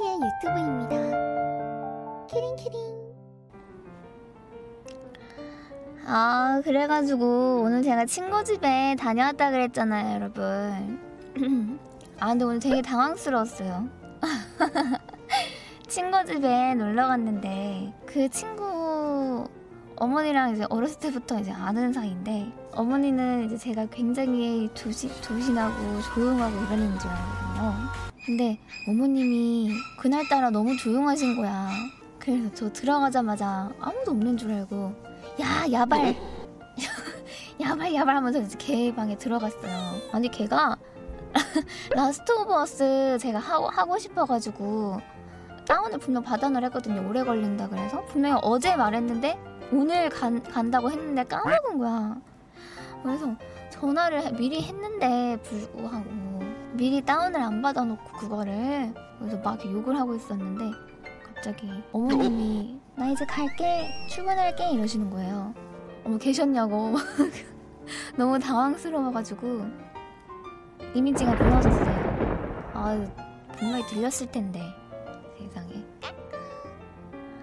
콘텐츠의 유튜브입니다. 키링키링. 아, 그래가지고 오늘 제가 친구 집에 다녀왔다 그랬잖아요, 여러분. 아, 근데 오늘 되게 당황스러웠어요. 친구 집에 놀러 갔는데 그 친구 어머니랑 이제 어렸을 때부터 이제 아는 사이인데 어머니는 이제 제가 굉장히 조시, 조신하고 조용하고 이런 줄 알거든요. 근데 어머님이 그날따라 너무 조용하신 거야. 그래서 저 들어가자마자 아무도 없는 줄 알고 야 야발 야발 야발 하면서 이제 걔 방에 들어갔어요. 아니 걔가 Last of Us 제가 하고, 하고 싶어가지고 다운을 분명 받아놓으라 했거든요. 오래 걸린다 그래서 분명히 어제 말했는데 오늘 간, 간다고 했는데 까먹은 거야. 그래서 전화를 해- 미리 했는데 불구하고 미리 다운을 안 받아놓고 그거를 그래서 막 욕을 하고 있었는데 갑자기 어머님이 나 이제 갈게 출근할게 이러시는 거예요. 어머 계셨냐고 너무 당황스러워가지고 이미지가 무너졌어요. 아 분명히 들렸을 텐데 세상에.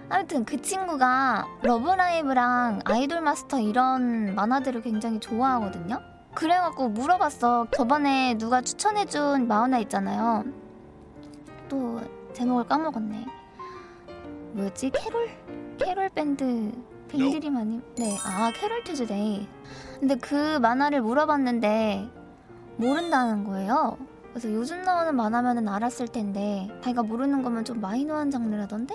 아무튼 그 친구가 Love Live랑 Idol Master 이런 만화들을 굉장히 좋아하거든요. 그래갖고 물어봤어. 저번에 누가 추천해준 만화 있잖아요. 또 제목을 까먹었네. 뭐였지? Carole? Carole 밴드 BanG Dream 아님? 네, 아 Carole Tuesday. 근데 그 만화를 물어봤는데 모른다는 거예요. 그래서 요즘 나오는 만화면은 알았을 텐데 자기가 모르는 거면 좀 마이너한 장르라던데?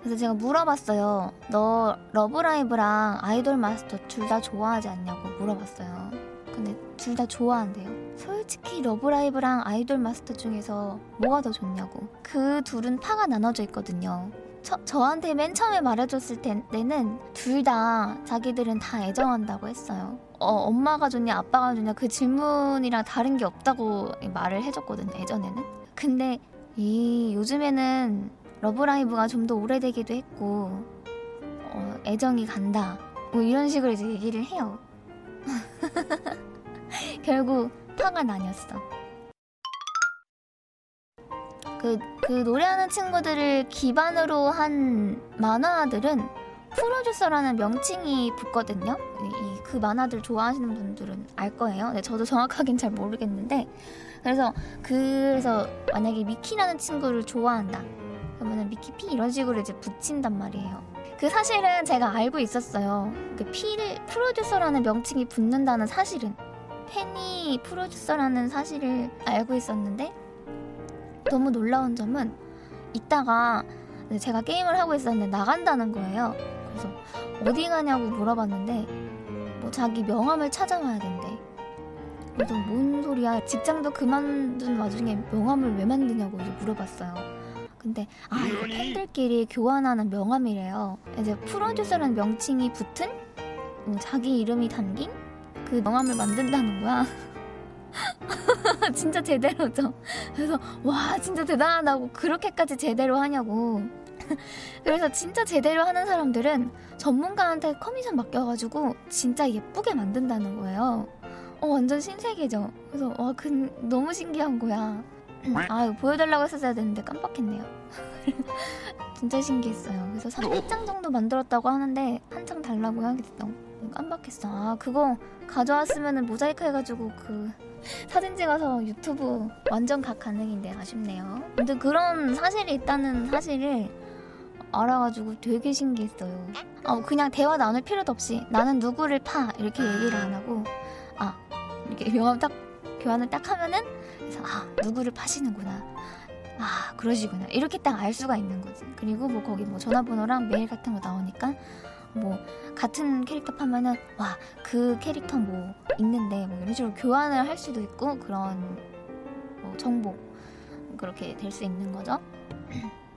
그래서 제가 물어봤어요. 너 Love Live랑 Idol Master 둘 다 좋아하지 않냐고 물어봤어요. 근데 둘 다 좋아한대요. 솔직히 Love Live랑 Idol Master 중에서 뭐가 더 좋냐고. 그 둘은 파가 나눠져 있거든요. 저, 저한테 맨 처음에 말해줬을 때- 때는 둘 다 자기들은 다 애정한다고 했어요. 어, 엄마가 좋냐 아빠가 좋냐 그 질문이랑 다른 게 없다고 말을 해줬거든요. 예전에는. 근데 이 요즘에는 Love Live가 좀 더 오래되기도 했고 어, 애정이 간다 뭐 이런 식으로 이제 얘기를 해요 결국 파가 나뉘었어. 그, 그 노래하는 친구들을 기반으로 한 만화들은 프로듀서라는 명칭이 붙거든요. 그 만화들 좋아하시는 분들은 알 거예요. 네, 저도 정확하긴 잘 모르겠는데. 그래서 그래서 만약에 미키라는 친구를 좋아한다. 그러면은 미키피 이런 식으로 이제 붙인단 말이에요. 그 사실은 제가 알고 있었어요. 그 피를 프로듀서라는 명칭이 붙는다는 사실은 팬이 프로듀서라는 사실을 알고 있었는데 너무 놀라운 점은 이따가 제가 게임을 하고 있었는데 나간다는 거예요. 그래서 어디 가냐고 물어봤는데 뭐 자기 명함을 찾아와야 된대. 그래서 뭔 소리야? 직장도 그만둔 와중에 명함을 왜 만드냐고 물어봤어요. 근데 아 이거 팬들끼리 교환하는 명함이래요. 이제 프로듀서라는 명칭이 붙은 음, 자기 이름이 담긴 그 명함을 만든다는 거야. 진짜 제대로죠. 그래서 와 진짜 대단하다고 그렇게까지 제대로 하냐고. 그래서 진짜 제대로 하는 사람들은 전문가한테 커미션 맡겨가지고 진짜 예쁘게 만든다는 거예요. 어 완전 신세계죠. 그래서 와 그, 너무 신기한 거야. 아 보여달라고 했었어야 되는데 깜빡했네요. 진짜 신기했어요. 그래서 30장 정도 만들었다고 하는데 한 장 달라고 하겠어. 깜빡했어. 아 그거 가져왔으면은 모자이크 해가지고 그 사진 찍어서 유튜브 완전 각 가능인데 아쉽네요. 근데 그런 사실이 있다는 사실을 알아가지고 되게 신기했어요. 어, 그냥 대화 나눌 필요도 없이 나는 누구를 파 이렇게 얘기를 안 하고 아 이렇게 명함 딱 교환을 딱 하면은 그래서 아 누구를 파시는구나 아 그러시구나 이렇게 딱 알 수가 있는 거지 그리고 뭐 거기 뭐 전화번호랑 메일 같은 거 나오니까 뭐 같은 캐릭터 파면은 와 그 캐릭터 뭐 있는데 뭐 이런 식으로 교환을 할 수도 있고 그런 뭐 정보 그렇게 될 수 있는 거죠